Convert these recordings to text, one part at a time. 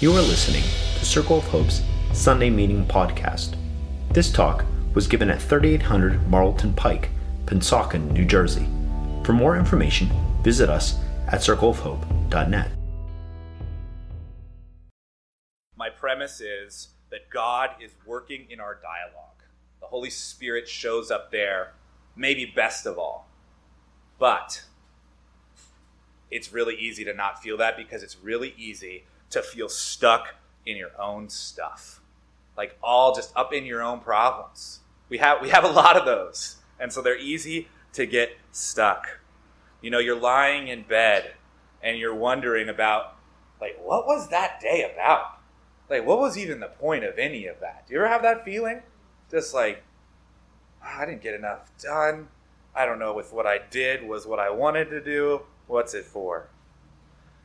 You are listening to Circle of Hope's Sunday Meeting Podcast. This talk was given at 3800 Marlton Pike, Pennsauken, New Jersey. For more information, visit us at circleofhope.net. My premise is that God is working in our dialogue. The Holy Spirit shows up there, maybe best of all. But it's really easy to not feel that because it's really easy to feel stuck in your own stuff. Like all just up in your own problems. We have we have a lot of those. And so they're easy to get stuck. You know, you're lying in bed and you're wondering about like what was that day about? Like what was even the point of any of that? Do you ever have that feeling? Just like "Ah, I didn't get enough done. I don't know if what I did was what I wanted to do. What's it for?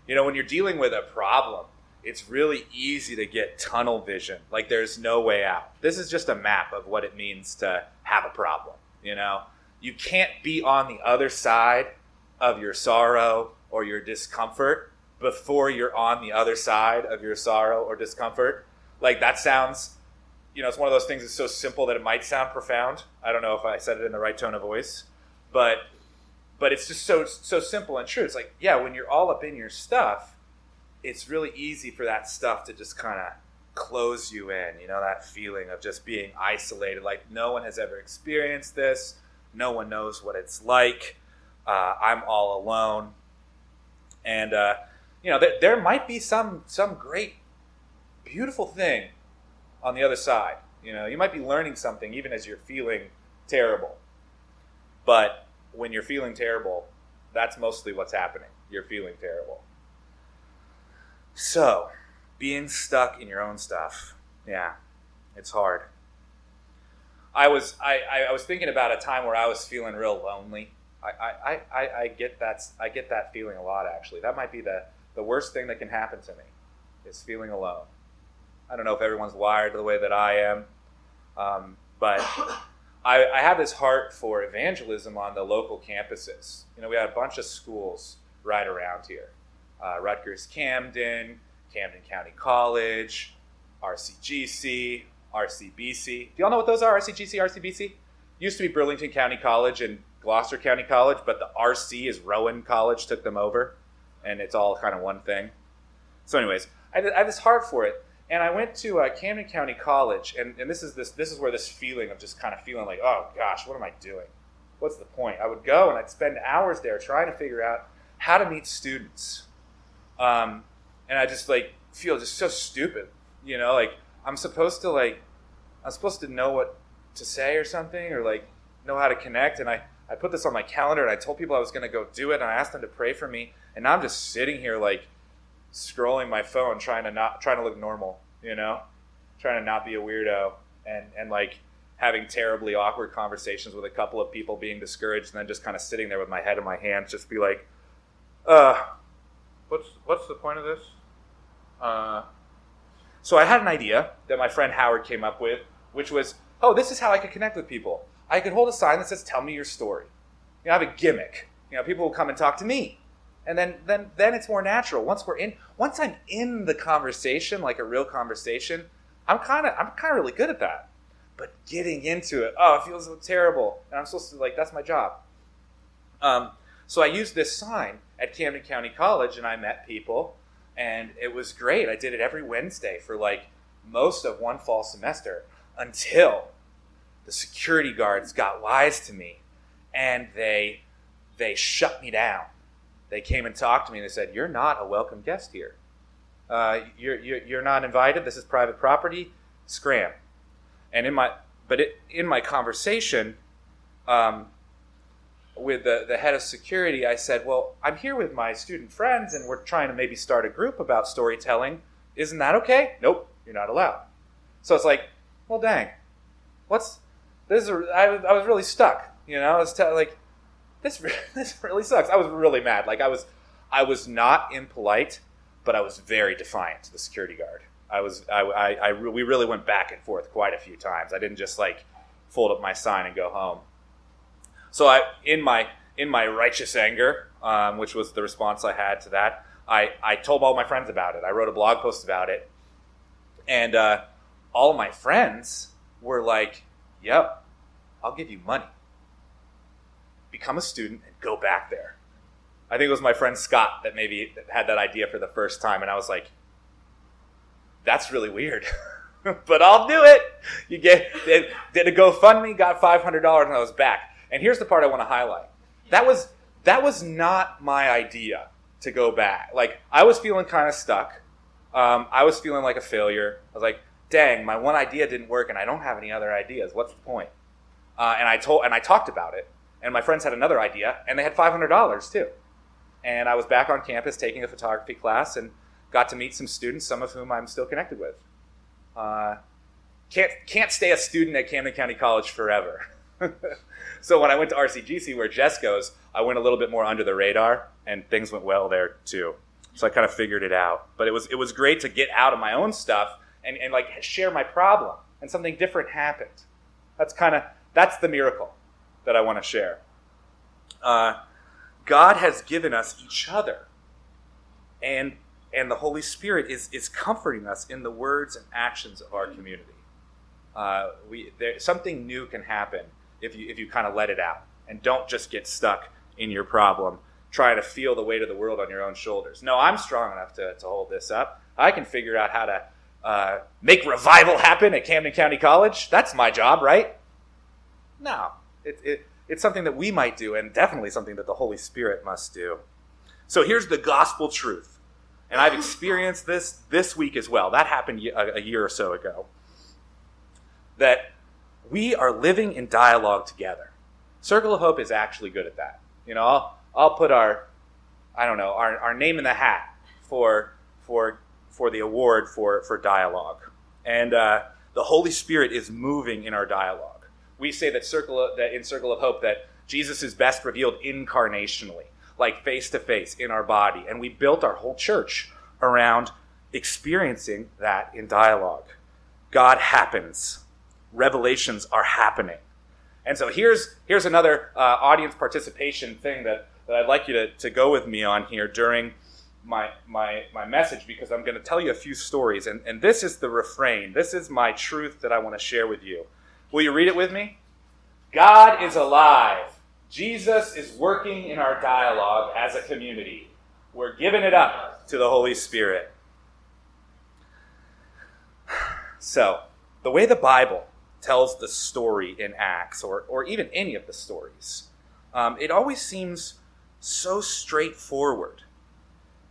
You know, when you're dealing with a problem, it's really easy to get tunnel vision. Like there's no way out. This is just a map of what it means to have a problem. You know, you can't be on the other side of your sorrow or your discomfort before you're on the other side of your sorrow or discomfort. Like that sounds, you know, it's one of those things that's so simple that it might sound profound. I don't know if I said it in the right tone of voice, but but it's just so so simple and true. It's like, yeah, when you're all up in your stuff, it's really easy for that stuff to just kind of close you in. You know, that feeling of just being isolated. Like no one has ever experienced this. No one knows what it's like. Uh, I'm all alone, and uh, you know, there, there might be some some great, beautiful thing on the other side. You know, you might be learning something even as you're feeling terrible. But when you're feeling terrible, that's mostly what's happening. You're feeling terrible. So, being stuck in your own stuff, yeah, it's hard. I was I, I, was thinking about a time where I was feeling real lonely. I, I, I, I get that I get that feeling a lot actually. That might be the, the worst thing that can happen to me is feeling alone. I don't know if everyone's wired the way that I am, um, but I, I have this heart for evangelism on the local campuses. You know, we have a bunch of schools right around here uh, Rutgers Camden, Camden County College, RCGC, RCBC. Do y'all know what those are? RCGC, RCBC? Used to be Burlington County College and Gloucester County College, but the RC is Rowan College, took them over, and it's all kind of one thing. So, anyways, I, I have this heart for it, and I went to uh, Camden County College, and, and this is this this is where this feeling of just kind of feeling like, oh gosh, what am I doing? What's the point? I would go and I'd spend hours there trying to figure out how to meet students, um, and I just like feel just so stupid, you know, like I'm supposed to like I'm supposed to know what to say or something, or like know how to connect, and I I put this on my calendar, and I told people I was going to go do it, and I asked them to pray for me, and now I'm just sitting here like scrolling my phone trying to not trying to look normal you know? Trying to not be a weirdo and and like having terribly awkward conversations with a couple of people being discouraged and then just kind of sitting there with my head in my hands just be like uh what's what's the point of this? Uh so i had an idea that my friend howard came up with which was oh this is how i could connect with people. I could hold a sign that says tell me your story you know i have a gimmick. You know people will come and talk to me and then then then it's more natural. Once we're in once i'm in the conversation like a real conversation i'm kind of i'm kind of really good at that. But getting into it oh it feels so terrible. And i'm supposed to like that's my job. Um, so i used this sign at camden county college and i met people and it was great. I did it every wednesday for like most of one fall semester until the security guards got wise to me and they they shut me down they came and talked to me and they said, "You're not a welcome guest here. Uh, you're, you're you're not invited. This is private property. Scram." And in my but it, in my conversation um, with the the head of security, I said, "Well, I'm here with my student friends, and we're trying to maybe start a group about storytelling. Isn't that okay?" Nope, you're not allowed. So it's like, well, dang, what's this? Is, I, I was really stuck. You know, I was te- like this this really sucks. I was really mad. Like I was I was not impolite, but I was very defiant to the security guard. I was I, I, I we really went back and forth quite a few times. I didn't just like fold up my sign and go home. So I in my in my righteous anger, um, which was the response I had to that, I, I told all my friends about it. I wrote a blog post about it. And uh, all my friends were like, yep, I'll give you money. Become a student and go back there. I think it was my friend Scott that maybe had that idea for the first time. And I was like, that's really weird. but I'll do it. You get did, did a GoFundMe, got five hundred dollars, and I was back. And here's the part I want to highlight. That was that was not my idea to go back. Like I was feeling kind of stuck. Um, I was feeling like a failure. I was like, dang, my one idea didn't work, and I don't have any other ideas. What's the point? Uh, and I told and I talked about it, and my friends had another idea, and they had five hundred dollars too. And I was back on campus taking a photography class, and got to meet some students, some of whom I'm still connected with. Uh, can't can't stay a student at Camden County College forever. so when I went to RCGC, where Jess goes, I went a little bit more under the radar, and things went well there too. So I kind of figured it out. But it was it was great to get out of my own stuff and, and like share my problem, and something different happened. That's kind of that's the miracle that I want to share. Uh, God has given us each other, and and the Holy Spirit is, is comforting us in the words and actions of our community. Uh, we, there, something new can happen if you, if you kind of let it out and don't just get stuck in your problem trying to feel the weight of the world on your own shoulders. No, I'm strong enough to, to hold this up. I can figure out how to uh, make revival happen at Camden County College. That's my job, right? No, it, it, it's something that we might do, and definitely something that the Holy Spirit must do. So here's the gospel truth and I've experienced this this week as well. That happened a year or so ago. That we are living in dialogue together. Circle of Hope is actually good at that. You know, I'll, I'll put our, I don't know, our, our name in the hat for, for, for the award for, for dialogue. And uh, the Holy Spirit is moving in our dialogue. We say that, circle of, that in Circle of Hope that Jesus is best revealed incarnationally like face to face in our body. And we built our whole church around experiencing that in dialogue. God happens, revelations are happening. And so here's, here's another uh, audience participation thing that, that I'd like you to, to go with me on here during my, my, my message because I'm going to tell you a few stories. And, and this is the refrain. This is my truth that I want to share with you. Will you read it with me? God is alive. Jesus is working in our dialogue as a community. We're giving it up to the Holy Spirit. So, the way the Bible tells the story in Acts, or, or even any of the stories, um, it always seems so straightforward.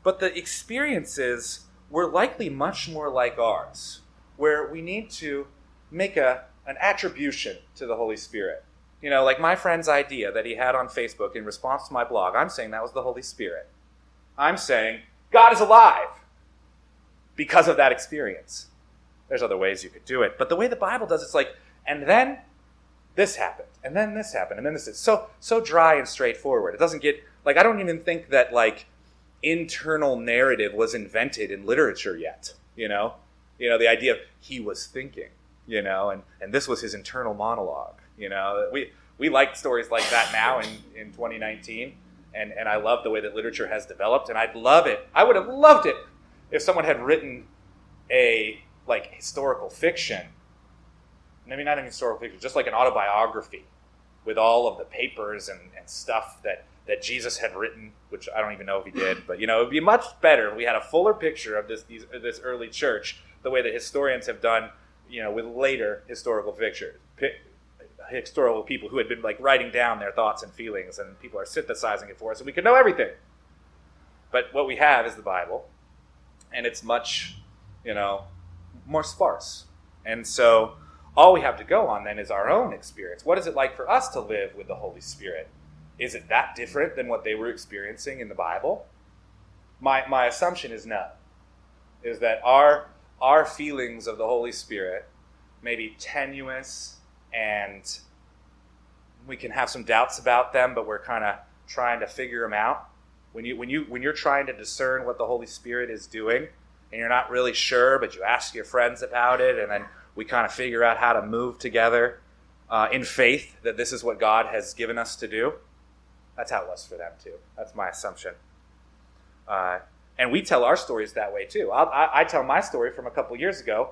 But the experiences were likely much more like ours, where we need to make a, an attribution to the Holy Spirit. You know, like my friend's idea that he had on Facebook in response to my blog, I'm saying that was the Holy Spirit. I'm saying God is alive because of that experience. There's other ways you could do it, but the way the Bible does it's like, and then this happened, and then this happened, and then this is so so dry and straightforward. It doesn't get like I don't even think that like internal narrative was invented in literature yet. You know, you know the idea of he was thinking, you know, and and this was his internal monologue you know, we we like stories like that now in, in 2019, and and I love the way that literature has developed, and I'd love it. I would have loved it if someone had written a like historical fiction, maybe not an historical fiction, just like an autobiography with all of the papers and, and stuff that that Jesus had written, which I don't even know if he did, but you know, it would be much better if we had a fuller picture of this these, this early church, the way that historians have done, you know, with later historical pictures, historical people who had been like writing down their thoughts and feelings, and people are synthesizing it for us, and we can know everything. But what we have is the Bible, and it's much, you know, more sparse. And so all we have to go on then is our own experience. What is it like for us to live with the Holy Spirit? Is it that different than what they were experiencing in the Bible? My, my assumption is no. Is that our, our feelings of the Holy Spirit may be tenuous and we can have some doubts about them, but we're kind of trying to figure them out. When you when you when you're trying to discern what the Holy Spirit is doing, and you're not really sure, but you ask your friends about it, and then we kind of figure out how to move together uh, in faith that this is what God has given us to do. That's how it was for them too. That's my assumption. Uh, And we tell our stories that way too. I, I tell my story from a couple years ago.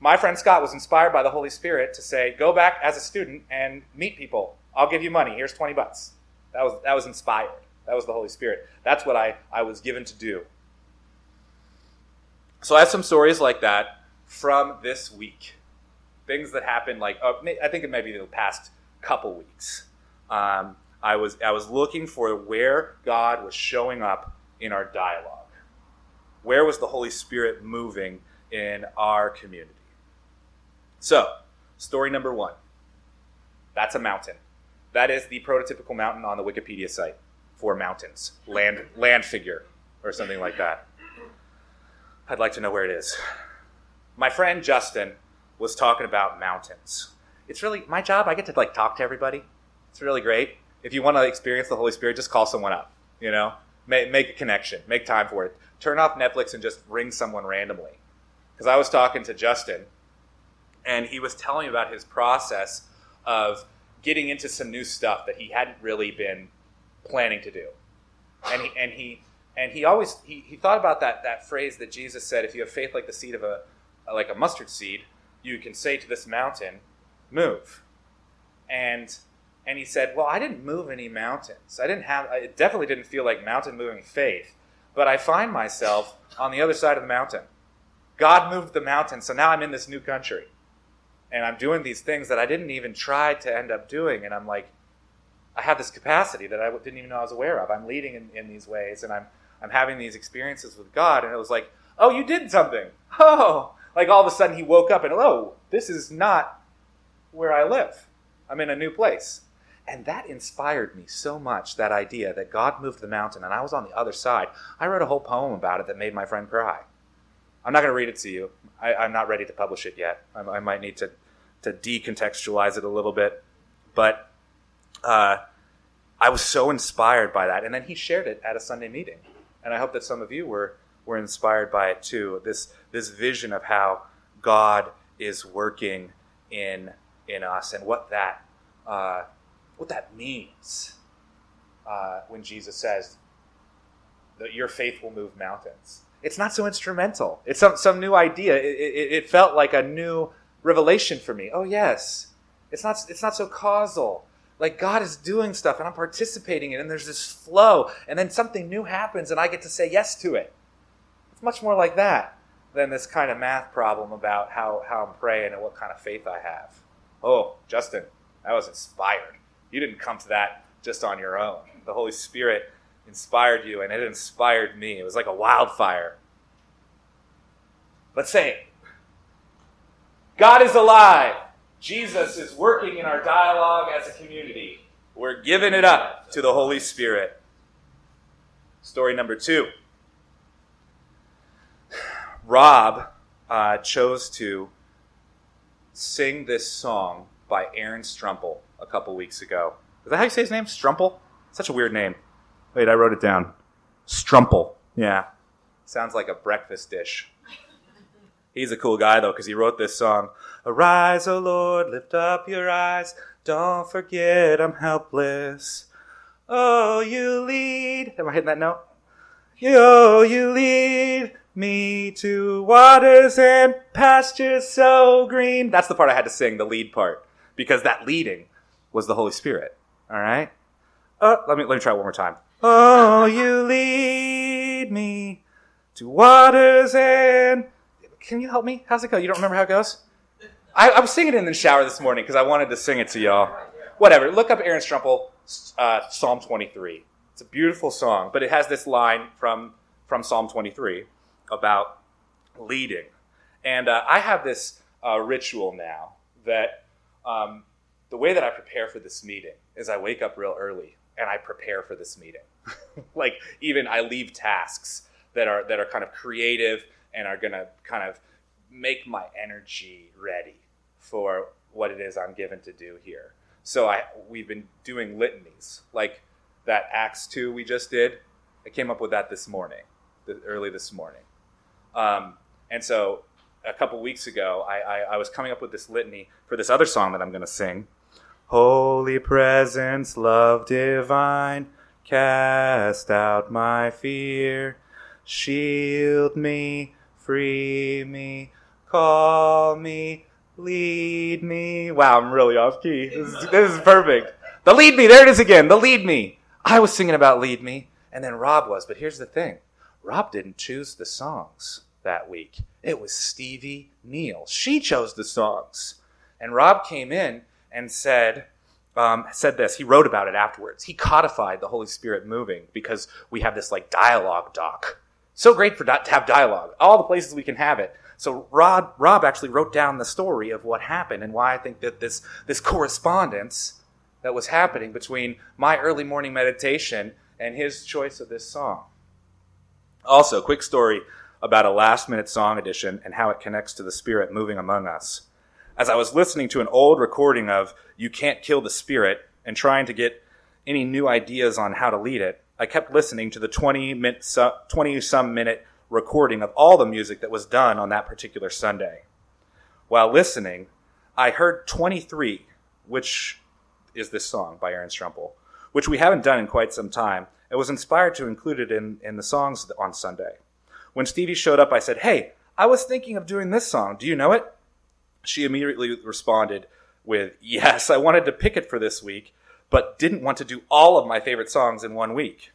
My friend Scott was inspired by the Holy Spirit to say, "Go back as a student and meet people. I'll give you money. Here's twenty bucks." That was that was inspired. That was the Holy Spirit. That's what I, I was given to do. So I have some stories like that from this week. Things that happened, like uh, I think it may be the past couple weeks. Um, I was I was looking for where God was showing up in our dialogue. Where was the Holy Spirit moving in our community? So, story number one. That's a mountain. That is the prototypical mountain on the Wikipedia site for mountains, land land figure, or something like that. I'd like to know where it is. My friend Justin was talking about mountains. It's really my job. I get to like talk to everybody. It's really great. If you want to experience the Holy Spirit, just call someone up. You know, make, make a connection, make time for it. Turn off Netflix and just ring someone randomly. Because I was talking to Justin, and he was telling me about his process of getting into some new stuff that he hadn't really been planning to do. And he, and he and he always he, he thought about that that phrase that Jesus said, if you have faith like the seed of a like a mustard seed, you can say to this mountain, move. And and he said, well, I didn't move any mountains. I didn't have it definitely didn't feel like mountain moving faith, but I find myself on the other side of the mountain. God moved the mountain, so now I'm in this new country. And I'm doing these things that I didn't even try to end up doing and I'm like I have this capacity that I didn't even know I was aware of. I'm leading in, in these ways and I'm I'm having these experiences with God, and it was like, oh, you did something. Oh, like all of a sudden he woke up and, oh, this is not where I live. I'm in a new place. And that inspired me so much, that idea that God moved the mountain and I was on the other side. I wrote a whole poem about it that made my friend cry. I'm not going to read it to you. I, am not ready to publish it yet. I, I, might need to, to decontextualize it a little bit. But uh, I was so inspired by that. And then he shared it at a Sunday meeting and I hope that some of you were were inspired by it too. This this vision of how God is working in in us and what that uh, what that means uh, when Jesus says that your faith will move mountains. It's not so instrumental. It's some some new idea. It, it, it felt like a new revelation for me. Oh yes, it's not it's not so causal like God is doing stuff and I'm participating in it, and there's this flow, and then something new happens and I get to say yes to it. It's much more like that than this kind of math problem about how, how I'm praying and what kind of faith I have. Oh, Justin, that was inspired. You didn't come to that just on your own. The Holy Spirit inspired you, and it inspired me. It was like a wildfire. Let's say it. God is alive. Jesus is working in our dialogue as a community. We're giving it up to the Holy Spirit. Story number two Rob uh, chose to sing this song by Aaron Strumpel a couple weeks ago. Is that how you say his name? Strumpel? Such a weird name. Wait, I wrote it down. Strumpel. Yeah. Sounds like a breakfast dish. He's a cool guy, though, because he wrote this song. Arise, O Lord, lift up your eyes. Don't forget I'm helpless. Oh, you lead. Am I hitting that note? Oh, you lead me to waters and pastures so green. That's the part I had to sing, the lead part, because that leading was the Holy Spirit. All right. Uh, let me let me try one more time. Oh, you lead me to waters and. Can you help me? How's it go? You don't remember how it goes? I, I was singing it in the shower this morning because I wanted to sing it to y'all. Whatever. Look up Aaron Strumpel, uh, Psalm 23. It's a beautiful song, but it has this line from from Psalm 23 about leading. And uh, I have this uh, ritual now that um, the way that I prepare for this meeting is I wake up real early and I prepare for this meeting. like even I leave tasks that are that are kind of creative and are going to kind of make my energy ready for what it is I'm given to do here. So I we've been doing litanies like that Acts two we just did. I came up with that this morning, early this morning, um, and so a couple weeks ago I, I, I was coming up with this litany for this other song that I'm going to sing. Holy presence, love divine, cast out my fear. shield me, free me, call me, lead me. Wow, I'm really off key. This is, this is perfect. The lead me, there it is again. The lead me. I was singing about lead me, and then Rob was. But here's the thing Rob didn't choose the songs that week. It was Stevie Neal. She chose the songs. And Rob came in and said, um, said this. He wrote about it afterwards. He codified the Holy Spirit moving because we have this like dialogue doc. So great for to have dialogue. All the places we can have it. So Rob, Rob actually wrote down the story of what happened and why I think that this this correspondence that was happening between my early morning meditation and his choice of this song. Also, quick story about a last minute song edition and how it connects to the Spirit moving among us as I was listening to an old recording of You Can't Kill the Spirit and trying to get any new ideas on how to lead it, I kept listening to the 20 minute, 20 some minute recording of all the music that was done on that particular Sunday. While listening, I heard 23, which is this song by Aaron Strumpel, which we haven't done in quite some time. I was inspired to include it in, in the songs on Sunday. When Stevie showed up, I said, Hey, I was thinking of doing this song. Do you know it? She immediately responded with, Yes, I wanted to pick it for this week, but didn't want to do all of my favorite songs in one week.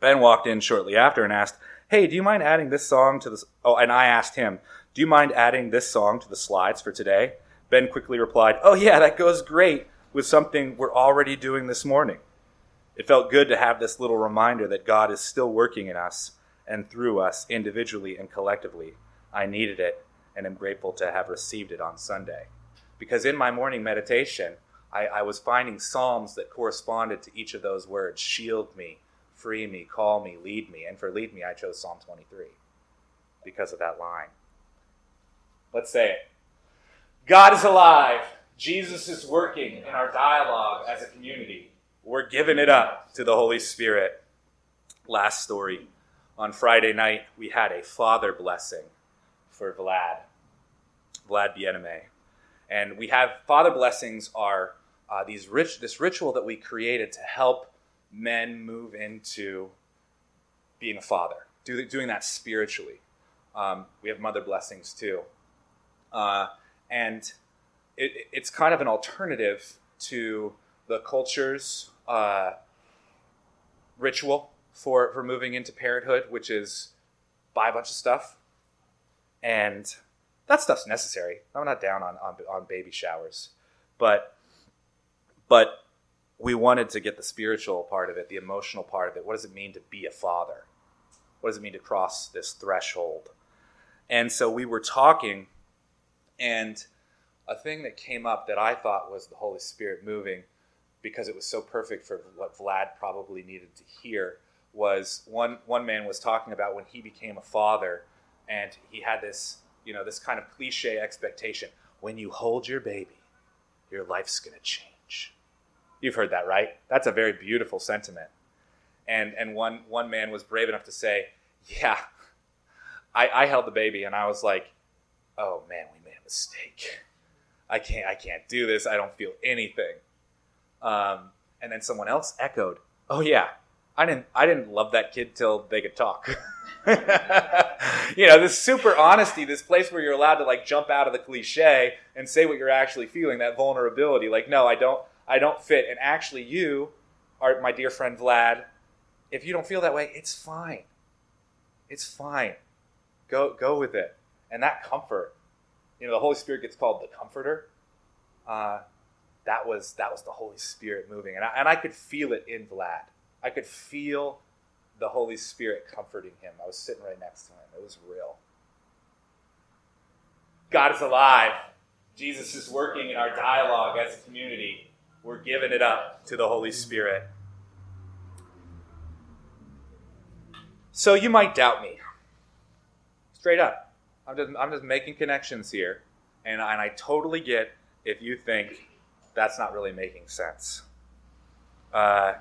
Ben walked in shortly after and asked, Hey, do you mind adding this song to this? Oh, and I asked him, Do you mind adding this song to the slides for today? Ben quickly replied, Oh, yeah, that goes great with something we're already doing this morning. It felt good to have this little reminder that God is still working in us and through us individually and collectively. I needed it and am grateful to have received it on Sunday. Because in my morning meditation, I, I, was finding psalms that corresponded to each of those words shield me, free me, call me, lead me. And for lead me, I chose Psalm 23 because of that line. Let's say it God is alive. Jesus is working in our dialogue as a community. We're giving it up to the Holy Spirit. Last story. On Friday night, we had a father blessing for Vlad, Vlad Bieneme. And we have father blessings are uh, these rich, this ritual that we created to help men move into being a father, do, doing that spiritually. Um, we have mother blessings too. Uh, and it, it's kind of an alternative to the culture's uh, ritual for, for moving into parenthood, which is buy a bunch of stuff, and that stuff's necessary. I'm not down on, on, on baby showers, but but we wanted to get the spiritual part of it, the emotional part of it. What does it mean to be a father? What does it mean to cross this threshold? And so we were talking, and a thing that came up that I thought was the Holy Spirit moving because it was so perfect for what Vlad probably needed to hear was one one man was talking about when he became a father and he had this you know this kind of cliche expectation when you hold your baby your life's going to change. You've heard that right? That's a very beautiful sentiment. And and one one man was brave enough to say yeah i i held the baby and i was like oh man we made a mistake. I can't i can't do this. I don't feel anything. Um, and then someone else echoed oh yeah i didn't i didn't love that kid till they could talk you know, this super honesty, this place where you're allowed to like jump out of the cliche and say what you're actually feeling, that vulnerability. Like, no, I don't, I don't fit. And actually, you are my dear friend Vlad. If you don't feel that way, it's fine. It's fine. Go, go with it. And that comfort, you know, the Holy Spirit gets called the Comforter. Uh, that was that was the Holy Spirit moving, and I, and I could feel it in Vlad. I could feel the Holy Spirit comforting him. I was sitting right next to him. It was real. God is alive. Jesus is working in our dialogue as a community. We're giving it up to the Holy Spirit. So you might doubt me. Straight up. I'm just, I'm just making connections here. And, and I totally get if you think that's not really making sense. Uh,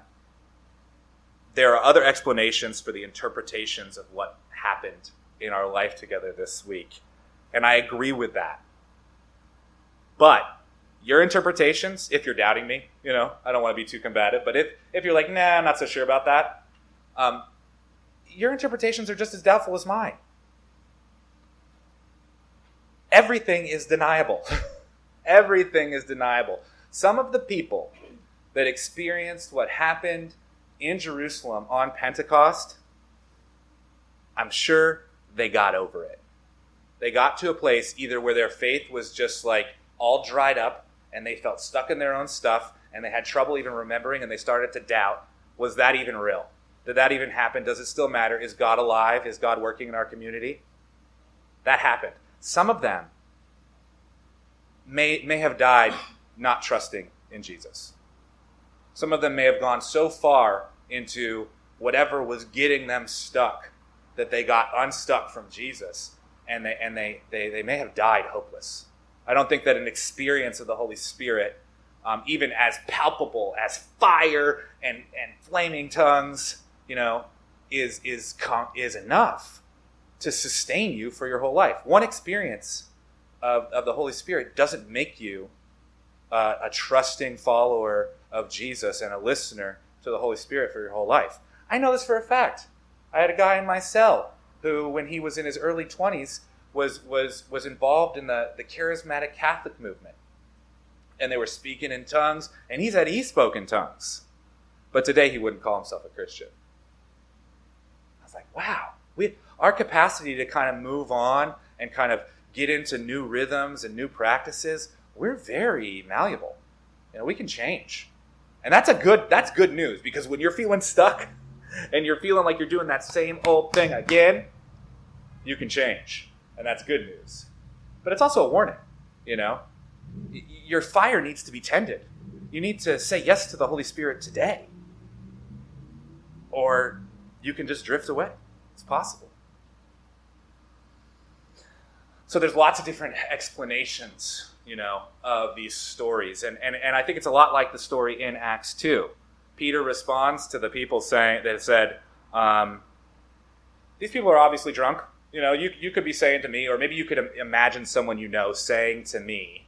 there are other explanations for the interpretations of what happened in our life together this week. And I agree with that. But your interpretations, if you're doubting me, you know, I don't want to be too combative, but if, if you're like, nah, I'm not so sure about that, um, your interpretations are just as doubtful as mine. Everything is deniable. Everything is deniable. Some of the people that experienced what happened in Jerusalem on Pentecost, I'm sure they got over it. They got to a place either where their faith was just like all dried up and they felt stuck in their own stuff and they had trouble even remembering and they started to doubt was that even real? Did that even happen? Does it still matter? Is God alive? Is God working in our community? That happened. Some of them may, may have died not trusting in Jesus. Some of them may have gone so far into whatever was getting them stuck that they got unstuck from Jesus and they, and they, they, they may have died hopeless. I don't think that an experience of the Holy Spirit, um, even as palpable as fire and, and flaming tongues, you know, is, is, is enough to sustain you for your whole life. One experience of, of the Holy Spirit doesn't make you uh, a trusting follower of Jesus and a listener to the Holy Spirit for your whole life. I know this for a fact. I had a guy in my cell who, when he was in his early 20s, was, was, was involved in the, the charismatic Catholic movement. And they were speaking in tongues, and he said he spoke in tongues. But today he wouldn't call himself a Christian. I was like, wow, we, our capacity to kind of move on and kind of get into new rhythms and new practices, we're very malleable. You know, we can change. And that's a good that's good news because when you're feeling stuck and you're feeling like you're doing that same old thing again, you can change. And that's good news. But it's also a warning, you know. Your fire needs to be tended. You need to say yes to the Holy Spirit today. Or you can just drift away. It's possible. So there's lots of different explanations, you know, of these stories. And, and, and I think it's a lot like the story in Acts 2. Peter responds to the people saying that said, um, these people are obviously drunk. You know, you, you could be saying to me, or maybe you could imagine someone you know saying to me,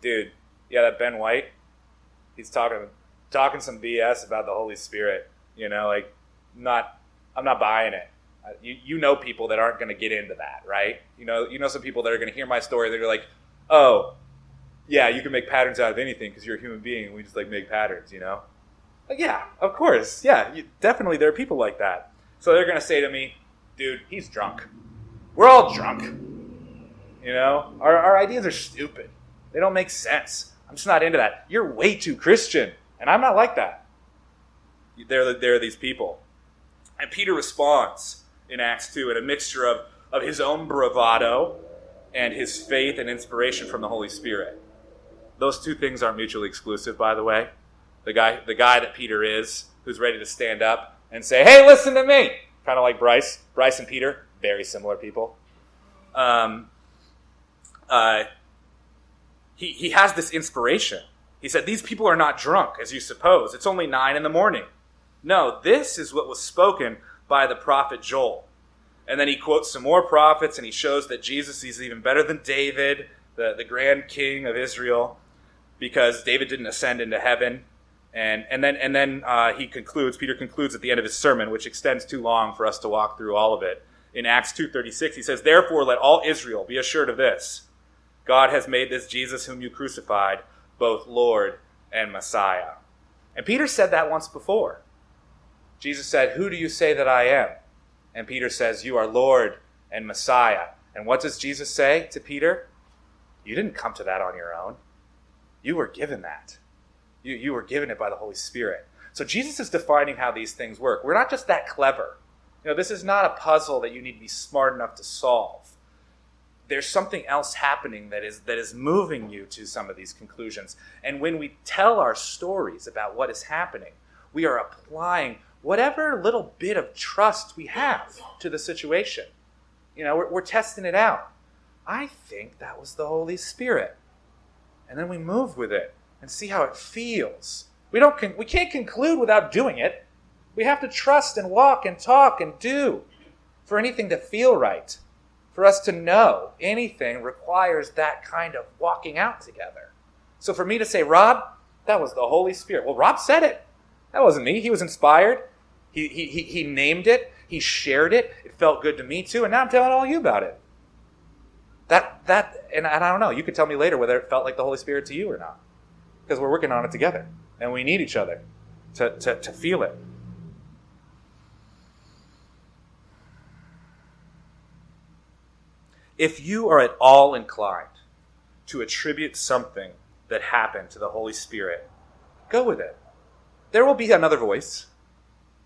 dude, yeah, that Ben White, he's talking talking some BS about the Holy Spirit. You know, like not I'm not buying it Uh, you, you know people that aren't going to get into that, right? You know, you know some people that are going to hear my story. They're like, oh, yeah, you can make patterns out of anything because you're a human being. And we just like make patterns, you know? Like, yeah, of course, yeah, you, definitely there are people like that. So they're going to say to me, dude, he's drunk. We're all drunk. You know, our, our ideas are stupid. They don't make sense. I'm just not into that. You're way too Christian, and I'm not like that. There, there are these people. And Peter responds in Acts 2 and a mixture of, of his own bravado and his faith and inspiration from the Holy Spirit. Those two things aren't mutually exclusive, by the way. The guy, the guy that Peter is, who's ready to stand up and say, hey, listen to me. Kind of like Bryce. Bryce and Peter, very similar people. Um, uh, he, he has this inspiration. He said, These people are not drunk, as you suppose. It's only nine in the morning. No, this is what was spoken by the prophet Joel. And then he quotes some more prophets and he shows that Jesus is even better than David, the, the grand king of Israel, because David didn't ascend into heaven. And, and then, and then uh, he concludes, Peter concludes at the end of his sermon, which extends too long for us to walk through all of it. In Acts 2.36, he says, Therefore let all Israel be assured of this. God has made this Jesus whom you crucified both Lord and Messiah. And Peter said that once before. Jesus said, Who do you say that I am? And Peter says, You are Lord and Messiah. And what does Jesus say to Peter? You didn't come to that on your own. You were given that. You, you were given it by the Holy Spirit. So Jesus is defining how these things work. We're not just that clever. You know, this is not a puzzle that you need to be smart enough to solve. There's something else happening that is that is moving you to some of these conclusions. And when we tell our stories about what is happening, we are applying whatever little bit of trust we have to the situation. You know, we're, we're testing it out. I think that was the Holy Spirit. And then we move with it and see how it feels. We, don't con- we can't conclude without doing it. We have to trust and walk and talk and do for anything to feel right. For us to know anything requires that kind of walking out together. So for me to say, Rob, that was the Holy Spirit. Well, Rob said it. That wasn't me. He was inspired. He, he, he named it. He shared it. It felt good to me too, and now I'm telling all you about it. That that and, and I don't know. You could tell me later whether it felt like the Holy Spirit to you or not, because we're working on it together, and we need each other to, to, to feel it. If you are at all inclined to attribute something that happened to the Holy Spirit, go with it. There will be another voice.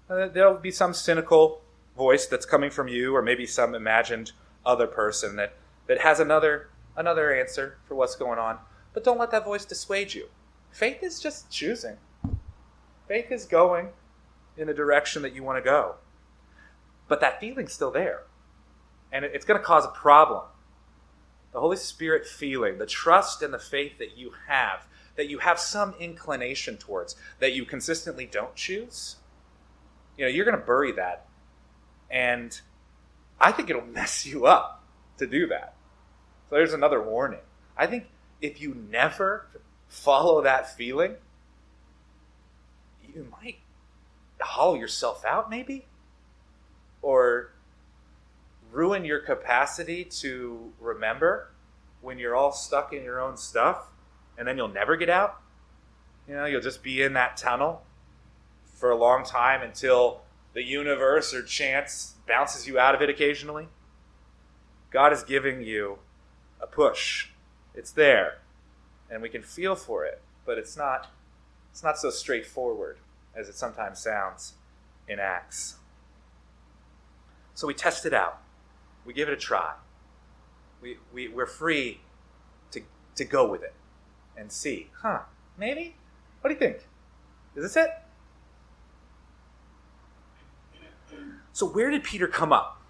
Uh, there will be some cynical voice that's coming from you, or maybe some imagined other person that, that has another another answer for what's going on. But don't let that voice dissuade you. Faith is just choosing. Faith is going in the direction that you want to go. But that feeling's still there. And it's going to cause a problem. The Holy Spirit feeling, the trust and the faith that you have, that you have some inclination towards, that you consistently don't choose, you know, you're going to bury that. And I think it'll mess you up to do that. So there's another warning. I think if you never follow that feeling, you might hollow yourself out, maybe, or ruin your capacity to remember when you're all stuck in your own stuff, and then you'll never get out. You know, you'll just be in that tunnel for a long time until the universe or chance bounces you out of it occasionally. God is giving you a push. It's there, and we can feel for it, but it's not it's not so straightforward as it sometimes sounds in Acts. So we test it out. We give it a try. We, we, we're free to, to go with it and see. Huh, maybe? What do you think? Is this it? So, where did Peter come up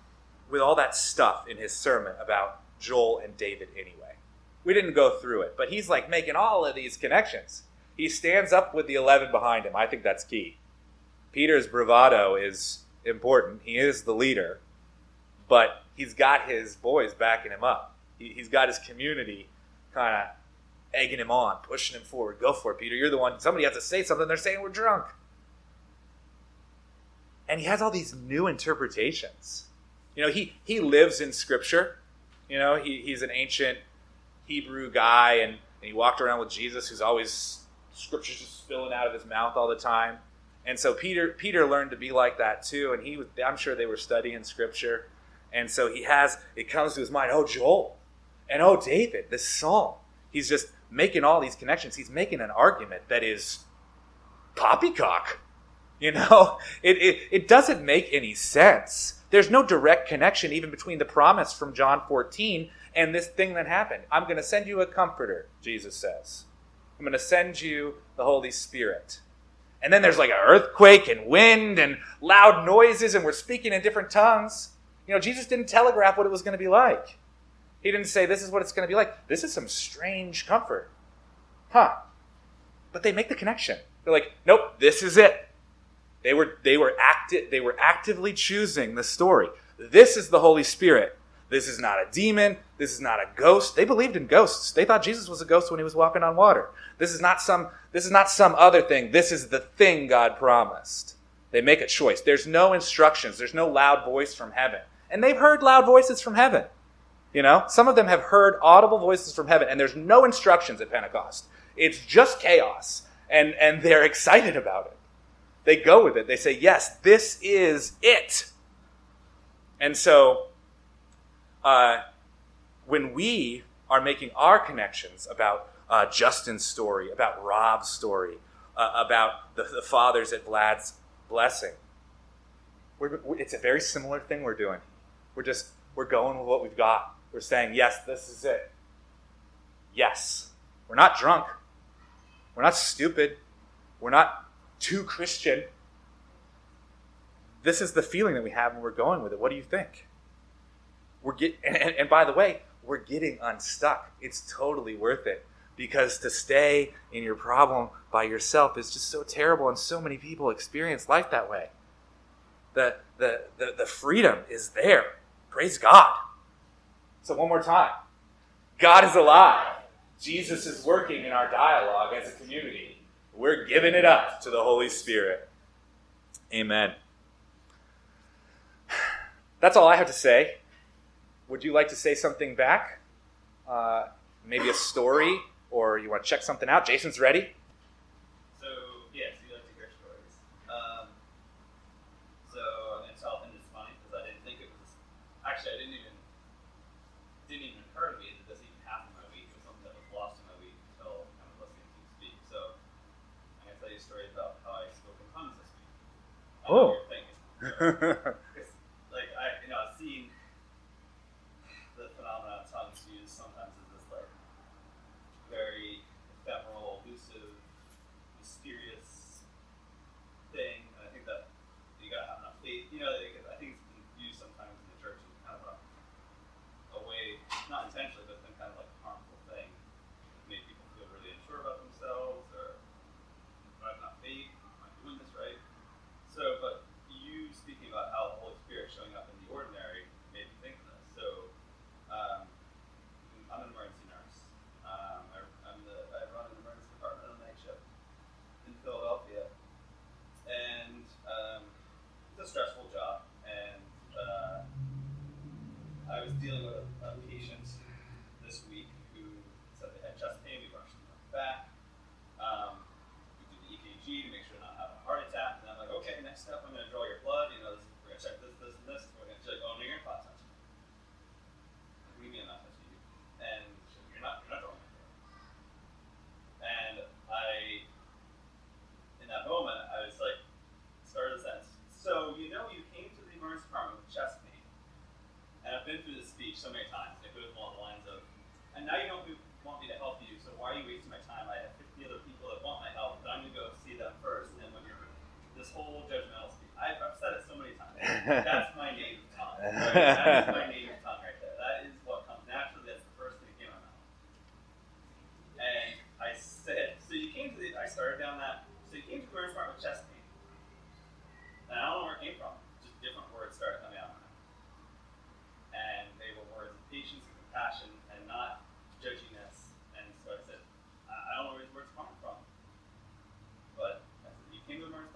with all that stuff in his sermon about Joel and David anyway? We didn't go through it, but he's like making all of these connections. He stands up with the 11 behind him. I think that's key. Peter's bravado is important. He is the leader, but he's got his boys backing him up. He, has got his community kind of egging him on, pushing him forward. Go for it, Peter. You're the one. Somebody has to say something. They're saying we're drunk. And he has all these new interpretations. You know, he, he lives in Scripture. You know, he, he's an ancient Hebrew guy, and, and he walked around with Jesus, who's always Scripture's just spilling out of his mouth all the time. And so Peter Peter learned to be like that too, and he was, I'm sure they were studying Scripture. And so he has, it comes to his mind, oh, Joel, and oh, David, this psalm. He's just making all these connections. He's making an argument that is poppycock. You know, it, it, it doesn't make any sense. There's no direct connection even between the promise from John 14 and this thing that happened. I'm going to send you a comforter, Jesus says. I'm going to send you the Holy Spirit. And then there's like an earthquake and wind and loud noises, and we're speaking in different tongues. You know, Jesus didn't telegraph what it was going to be like. He didn't say, This is what it's going to be like. This is some strange comfort. Huh. But they make the connection. They're like, Nope, this is it. They were, they were, acti- they were actively choosing the story. This is the Holy Spirit. This is not a demon. This is not a ghost. They believed in ghosts. They thought Jesus was a ghost when he was walking on water. This is not some this is not some other thing. This is the thing God promised. They make a choice. There's no instructions. There's no loud voice from heaven. And they've heard loud voices from heaven. You know, some of them have heard audible voices from heaven, and there's no instructions at Pentecost. It's just chaos, and, and they're excited about it. They go with it. They say, Yes, this is it. And so, uh, when we are making our connections about uh, Justin's story, about Rob's story, uh, about the, the, fathers at Vlad's blessing. We're, it's a very similar thing we're doing. We're just we're going with what we've got. We're saying yes, this is it. Yes, we're not drunk. We're not stupid. We're not too Christian. This is the feeling that we have when we're going with it. What do you think? We're get, and, and by the way, we're getting unstuck. It's totally worth it because to stay in your problem by yourself is just so terrible and so many people experience life that way the, the, the, the freedom is there praise god so one more time god is alive jesus is working in our dialogue as a community we're giving it up to the Holy Spirit. Amen. That's all I have to say. Would you like to say something back? Uh, maybe a story, or you want to check something out? Jason's ready. Oh.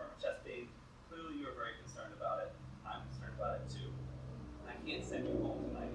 from a chest pain. Clearly, you are very concerned about it. I'm concerned about it too. I can't send you home tonight.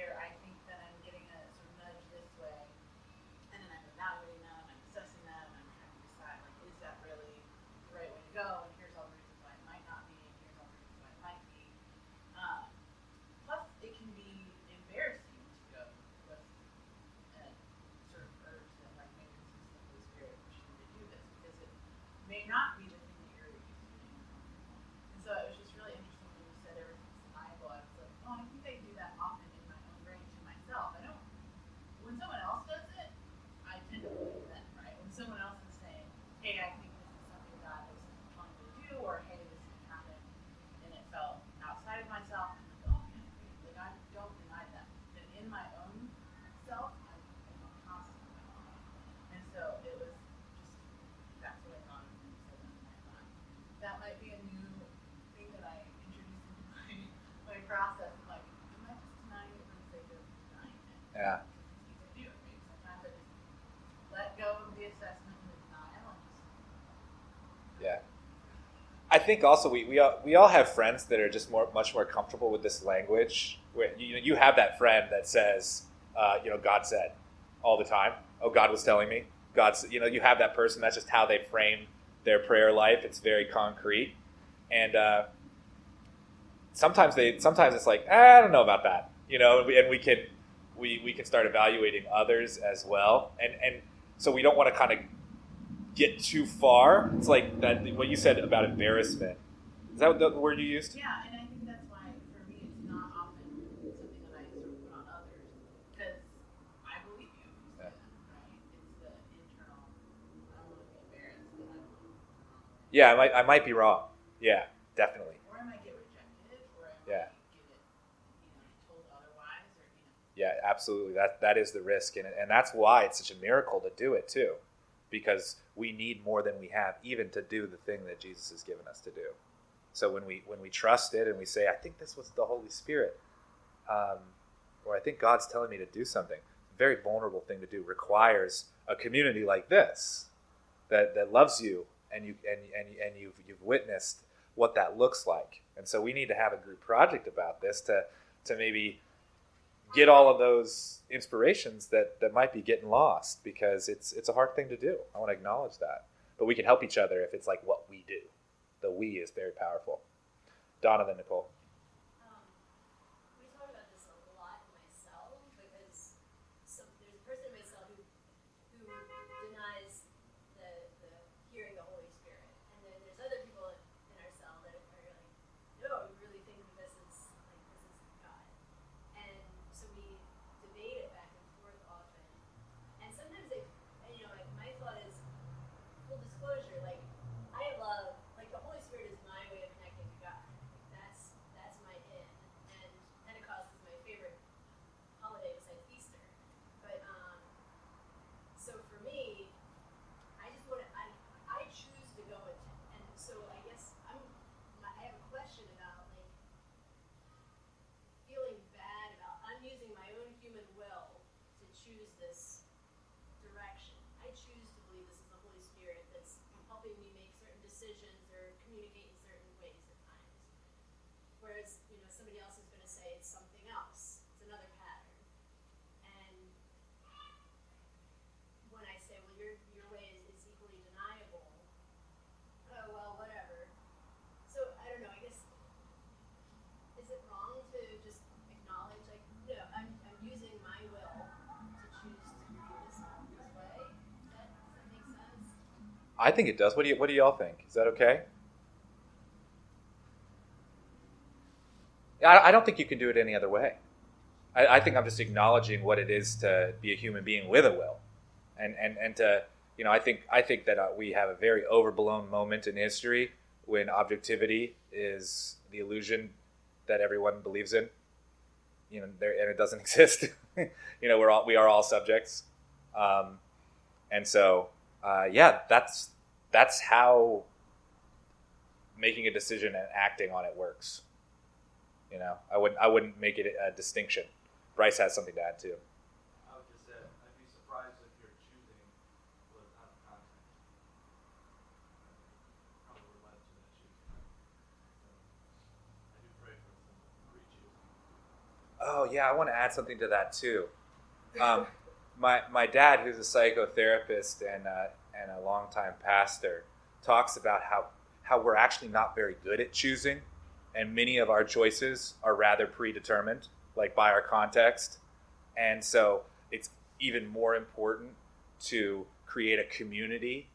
think also we, we all we all have friends that are just more much more comfortable with this language. Where you you have that friend that says, uh, you know, God said all the time. Oh, God was telling me. God's you know you have that person. That's just how they frame their prayer life. It's very concrete, and uh, sometimes they sometimes it's like ah, I don't know about that. You know, and we, and we can we we can start evaluating others as well, and and so we don't want to kind of get too far. It's like that what you said about embarrassment. Is that the word you used? Yeah, and I think that's why for me it's not often something that I sort of put on others because I believe you, Yeah. right? It's the internal. I want to be embarrassed I don't know. Yeah, I might I might be wrong. Yeah, definitely. Or I might get rejected, or I Yeah. get it, you know, told otherwise, or you know. Yeah, absolutely. That that is the risk, and and that's why it's such a miracle to do it too, because we need more than we have, even to do the thing that Jesus has given us to do. So when we when we trust it and we say, I think this was the Holy Spirit, um, or I think God's telling me to do something, a very vulnerable thing to do requires a community like this that that loves you and you and and and you've you've witnessed what that looks like. And so we need to have a group project about this to to maybe get all of those inspirations that, that might be getting lost because it's it's a hard thing to do. I want to acknowledge that. But we can help each other if it's like what we do. The we is very powerful. Donna, Donovan, Nicole. Um, we talk about this a lot myself because some, there's a person in myself who, who denies the, the hearing the Holy Spirit, and then there's other people in our cell that are like, no, we really think that this is like this is God, and so we debate it back and forth often, and sometimes they, and, you know, like my thought is full disclosure, like I love like the Holy Spirit is my way of connecting to God. That's that's my in. And Pentecost is my favorite holiday besides Easter. But um so for me, I just want to I I choose to go and and so I guess I'm my, I have a question about like feeling bad about I'm using my own human will to choose this direction. I choose to believe this is the Holy Spirit that's helping me make certain decisions or communicate in certain ways at times. Whereas, you know, somebody else is I think it does. What do you what do y'all think? Is that okay? I, I don't think you can do it any other way. I, I think I'm just acknowledging what it is to be a human being with a will, and and and to you know I think I think that uh, we have a very overblown moment in history when objectivity is the illusion that everyone believes in. You know, there and it doesn't exist. you know, we're all we are all subjects, um, and so uh, yeah, that's that's how making a decision and acting on it works. You know, I wouldn't I wouldn't make it a distinction. Bryce has something to add too. I would just say, I'd be surprised if your choosing was out of context. Probably led to that choosing. So, I do pray for some re-choosing. Oh yeah, I want to add something to that too. Um, my my dad, who's a psychotherapist and uh, and a longtime pastor, talks about how how we're actually not very good at choosing, and many of our choices are rather predetermined, like by our context, and so it's even more important to create a community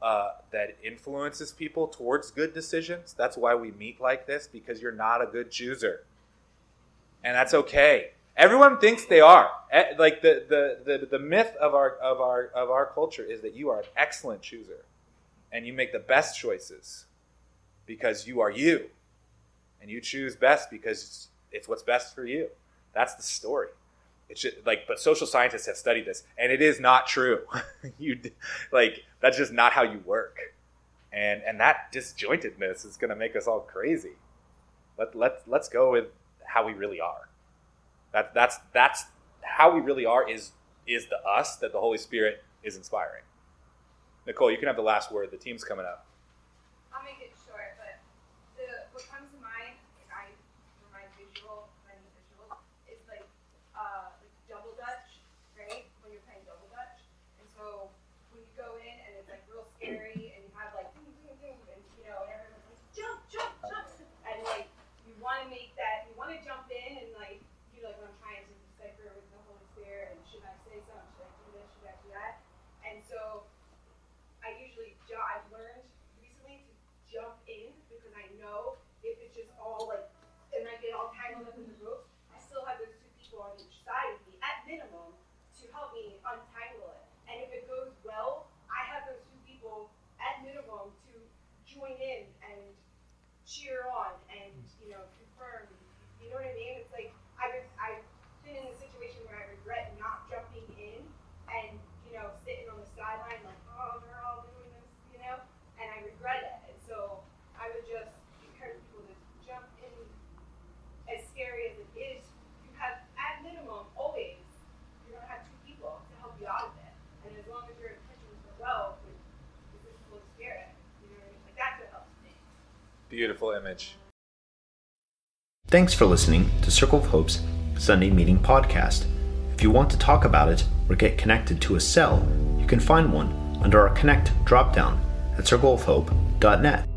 uh, that influences people towards good decisions. That's why we meet like this because you're not a good chooser and that's okay. Everyone thinks they are. Eh, Like the, the, the, the myth of our of our of our culture is that you are an excellent chooser, and you make the best choices because you are you, and you choose best because it's what's best for you. That's the story. It's just, like, but social scientists have studied this, and it is not true. you like that's just not how you work, and and that disjointedness is going to make us all crazy. Let let let's go with how we really are. That, that's that's how we really are is is the us that the Holy Spirit is inspiring. Nicole, you can have the last word. The team's coming up. I'll make it short, but the, what comes to mind, like I for my visual, my visuals, is like, uh, like double dutch, right? When you're playing double dutch, and so when you go in and it's like real scary. year beautiful image. Thanks for listening to Circle of Hope's Sunday Meeting Podcast. If you want to talk about it or get connected to a cell, you can find one under our Connect dropdown at circleofhope.net.